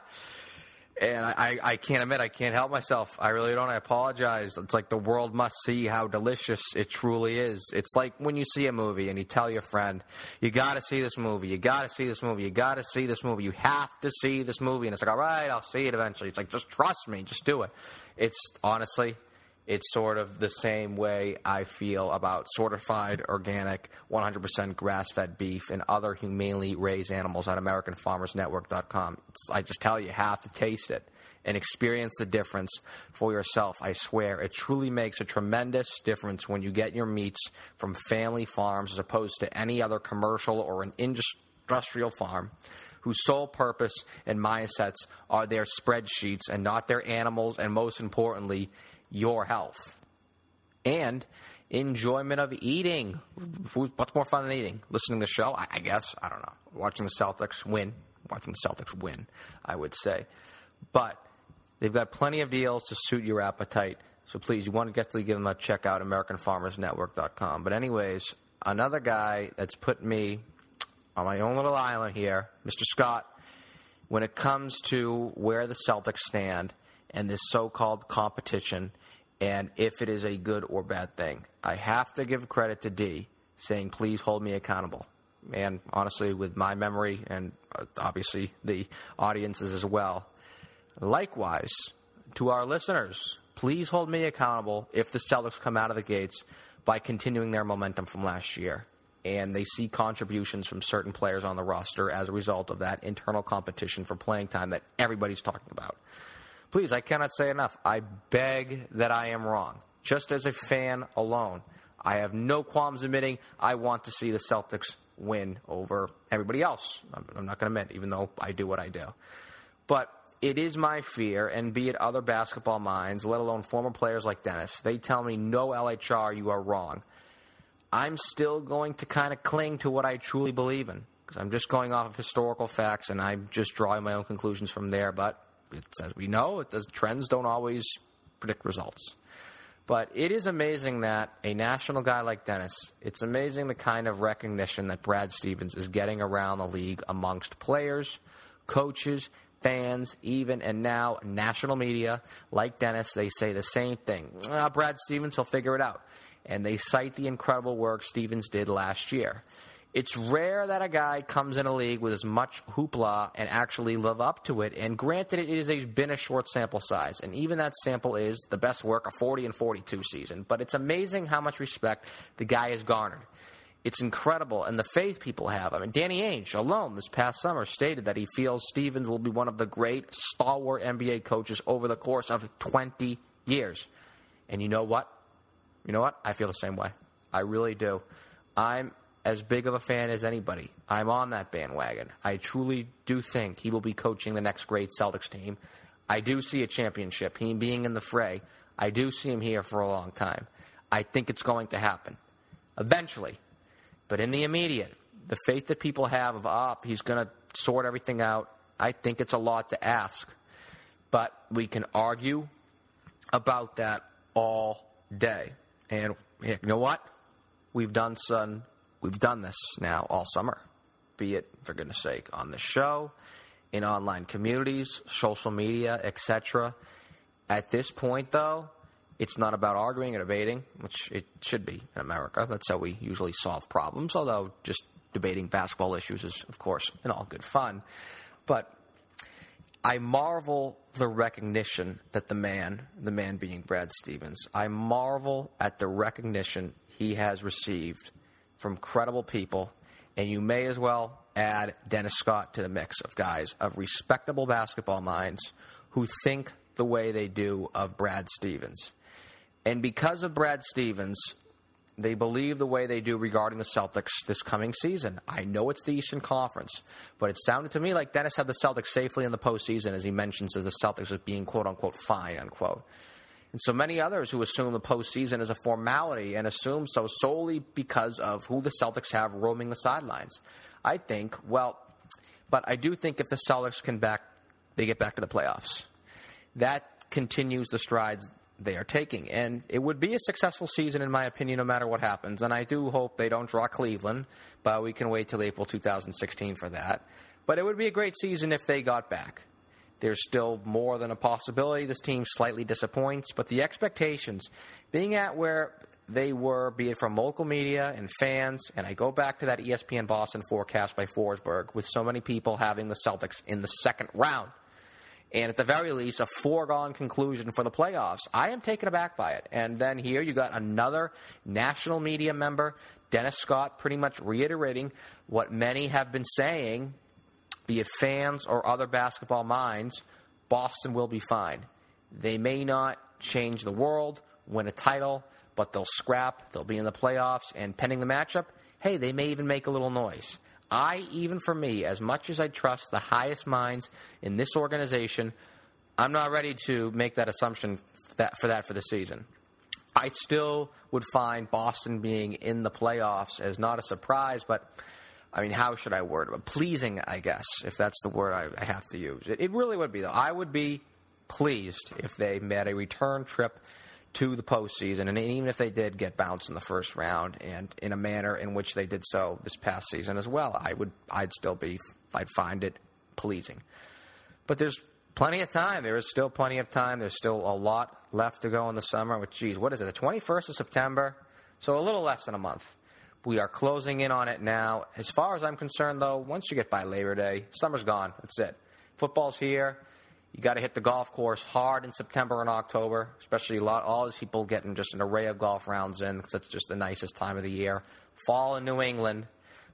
and I, I can't admit I can't help myself. I really don't. I apologize. It's like the world must see how delicious it truly is. It's like when you see a movie and you tell your friend, "You got to see this movie. You got to see this movie. You got to see this movie. You have to see this movie." And it's like, "All right, I'll see it eventually." It's like, "Just trust me. Just do it." It's honestly, it's sort of the same way I feel about certified organic, 100% grass fed beef and other humanely raised animals at AmericanFarmersNetwork.com. It's, I just tell you, you have to taste it and experience the difference for yourself. I swear, it truly makes a tremendous difference when you get your meats from family farms as opposed to any other commercial or an industrial farm whose sole purpose and mindsets are their spreadsheets and not their animals, and most importantly, your health and enjoyment of eating. What's more fun than eating? Listening to the show, I, guess. I don't know. Watching the Celtics win. Watching the Celtics win, I would say. But they've got plenty of deals to suit your appetite. So please, you want to get to give them a check out, AmericanFarmersNetwork.com. But anyways, another guy that's put me on my own little island here, Mr. Scott, when it comes to where the Celtics stand and this so-called competition – and if it is a good or bad thing. I have to give credit to D saying, please hold me accountable. And honestly, with my memory and uh, obviously the audiences as well. Likewise, to our listeners, please hold me accountable if the Celtics come out of the gates by continuing their momentum from last year and they see contributions from certain players on the roster as a result of that internal competition for playing time that everybody's talking about. Please, I cannot say enough. I beg that I am wrong. Just as a fan alone, I have no qualms admitting I want to see the Celtics win over everybody else. I'm not going to admit, even though I do what I do. But it is my fear, and be it other basketball minds, let alone former players like Dennis, they tell me, no LHR, you are wrong. I'm still going to kind of cling to what I truly believe in because I'm just going off of historical facts and I'm just drawing my own conclusions from there. But it's as we know, it does, trends don't always predict results. But it is amazing that a national guy like Dennis, it's amazing the kind of recognition that Brad Stevens is getting around the league amongst players, coaches, fans, even, and now national media like Dennis. They say the same thing. Ah, Brad Stevens, he'll figure it out. And they cite the incredible work Stevens did last year. It's rare that a guy comes in a league with as much hoopla and actually live up to it. And granted, it has been a short sample size, and even that sample is the best work a 40 and 42 season. But it's amazing how much respect the guy has garnered. It's incredible, and the faith people have. I mean, Danny Ainge alone this past summer stated that he feels Stevens will be one of the great stalwart NBA coaches over the course of 20 years. And you know what? You know what? I feel the same way. I really do. I'm as big of a fan as anybody. I'm on that bandwagon. I truly do think he will be coaching the next great Celtics team. I do see a championship, him being in the fray. I do see him here for a long time. I think it's going to happen eventually. But in the immediate, the faith that people have of up, he's going to sort everything out. I think it's a lot to ask. But we can argue about that all day. And you know what? We've done some, we've done this now all summer. Be it for goodness sake on the show, in online communities, social media, etc. At this point, though, it's not about arguing or debating, which it should be in America. That's how we usually solve problems, although just debating basketball issues is, of course, in all good fun. But I marvel the recognition that the man, the man being Brad Stevens, I marvel at the recognition he has received from credible people, and you may as well add Dennis Scott to the mix of guys of respectable basketball minds who think the way they do of Brad Stevens. And because of Brad Stevens, they believe the way they do regarding the Celtics this coming season. I know it's the Eastern Conference, but it sounded to me like Dennis had the Celtics safely in the postseason, as he mentions as the Celtics as being quote unquote fine unquote. And so many others who assume the postseason is a formality and assume so solely because of who the Celtics have roaming the sidelines. I think, well, but I do think if the Celtics can back, they get back to the playoffs. That continues the strides they are taking. And it would be a successful season, in my opinion, no matter what happens. And I do hope they don't draw Cleveland, but we can wait till April 2016 for that. But it would be a great season if they got back. There's still more than a possibility this team slightly disappoints, but the expectations being at where they were, be it from local media and fans, and I go back to that ESPN Boston forecast by Forsberg with so many people having the Celtics in the second round and at the very least, a foregone conclusion for the playoffs. I am taken aback by it. And then here you got another national media member, Dennis Scott, pretty much reiterating what many have been saying, be it fans or other basketball minds Boston will be fine. They may not change the world, win a title, but they'll scrap, they'll be in the playoffs, and pending the matchup, hey, they may even make a little noise. I, even for me, as much as I trust the highest minds in this organization, I'm not ready to make that assumption for that for the season. I still would find Boston being in the playoffs as not a surprise, but I mean, how should I word it? Pleasing, I guess, if that's the word I, I have to use. It, it really would be, though. I would be pleased if they made a return trip to the postseason, and even if they did get bounced in the first round, and in a manner in which they did so this past season as well, I would I'd still be I'd find it pleasing. But there's plenty of time. There is still plenty of time. There's still a lot left to go in the summer. Which, geez, what is it? The 21st of September, so a little less than a month. We are closing in on it now. As far as I'm concerned, though, once you get by Labor Day, summer's gone. That's it. Football's here. You got to hit the golf course hard in September and October, especially a lot all these people getting just an array of golf rounds in because it's just the nicest time of the year. Fall in New England,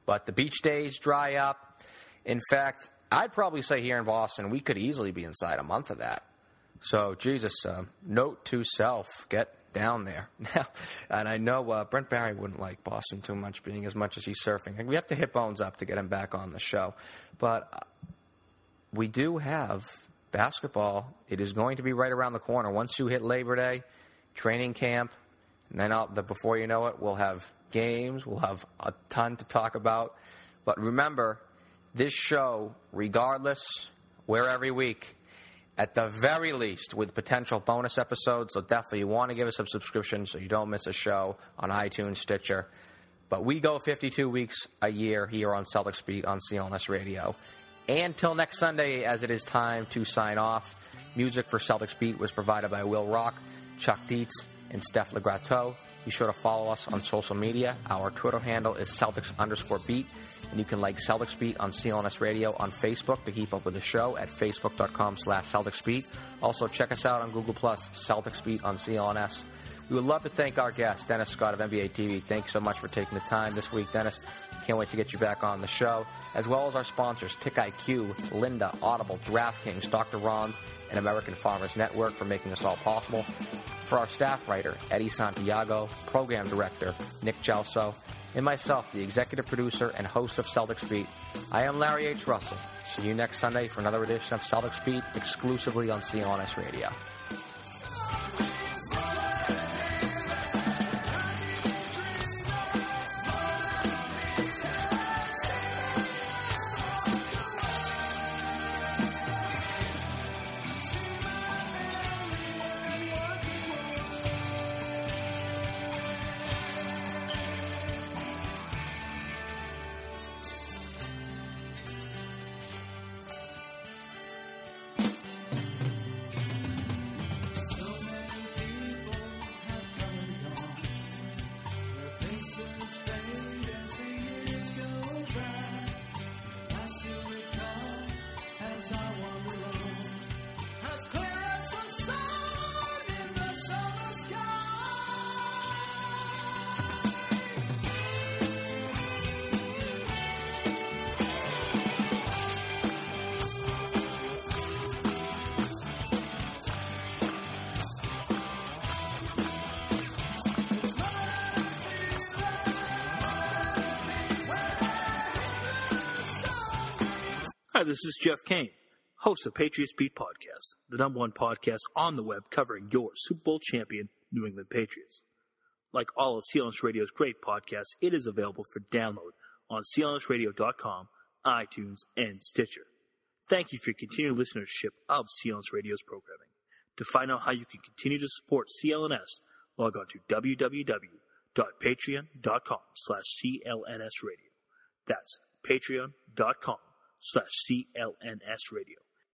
but the beach days dry up. In fact, I'd probably say here in Boston we could easily be inside a month of that. So Jesus, uh, note to self: get down there <laughs> now. And I know uh, Brent Barry wouldn't like Boston too much, being as much as he's surfing. We have to hit Bones up to get him back on the show, but uh, we do have basketball, it is going to be right around the corner. Once you hit Labor Day, training camp, and then the, before you know it, we'll have games, we'll have a ton to talk about. But remember, this show, regardless, we're every week. At the very least, with potential bonus episodes, so definitely you want to give us a subscription so you don't miss a show on iTunes, Stitcher. But we go 52 weeks a year here on Celtics Beat on CLNS Radio. And till next Sunday, as it is time to sign off, music for Celtics Beat was provided by Will Rock, Chuck Dietz, and Steph Legrateau. Be sure to follow us on social media. Our Twitter handle is Celtics underscore beat. And you can like Celtics Beat on CLNS Radio on Facebook to keep up with the show at facebook.com slash Celtics Beat. Also, check us out on Google Plus, Celtics Beat on CLNS. We would love to thank our guest, Dennis Scott of NBA TV. Thanks so much for taking the time this week, Dennis. Can't wait to get you back on the show, as well as our sponsors, Tick IQ, Lynda, Audible, DraftKings, Dr. Ron's, and American Farmers Network for making this all possible. For our staff writer, Eddie Santiago, program director, Nick Gelso, and myself, the executive producer and host of Celtics Beat. I am Larry H. Russell. See you next Sunday for another edition of Celtics Beat exclusively on CLNS Radio. Kane, host of Patriots Beat Podcast, the number one podcast on the web covering your Super Bowl champion, New England Patriots. Like all of CLNS Radio's great podcasts, it is available for download on clnsradio.com, iTunes, and Stitcher. Thank you for your continued listenership of CLNS Radio's programming. To find out how you can continue to support CLNS, log on to www.patreon.com slash clnsradio. That's patreon.com slash CLNS radio.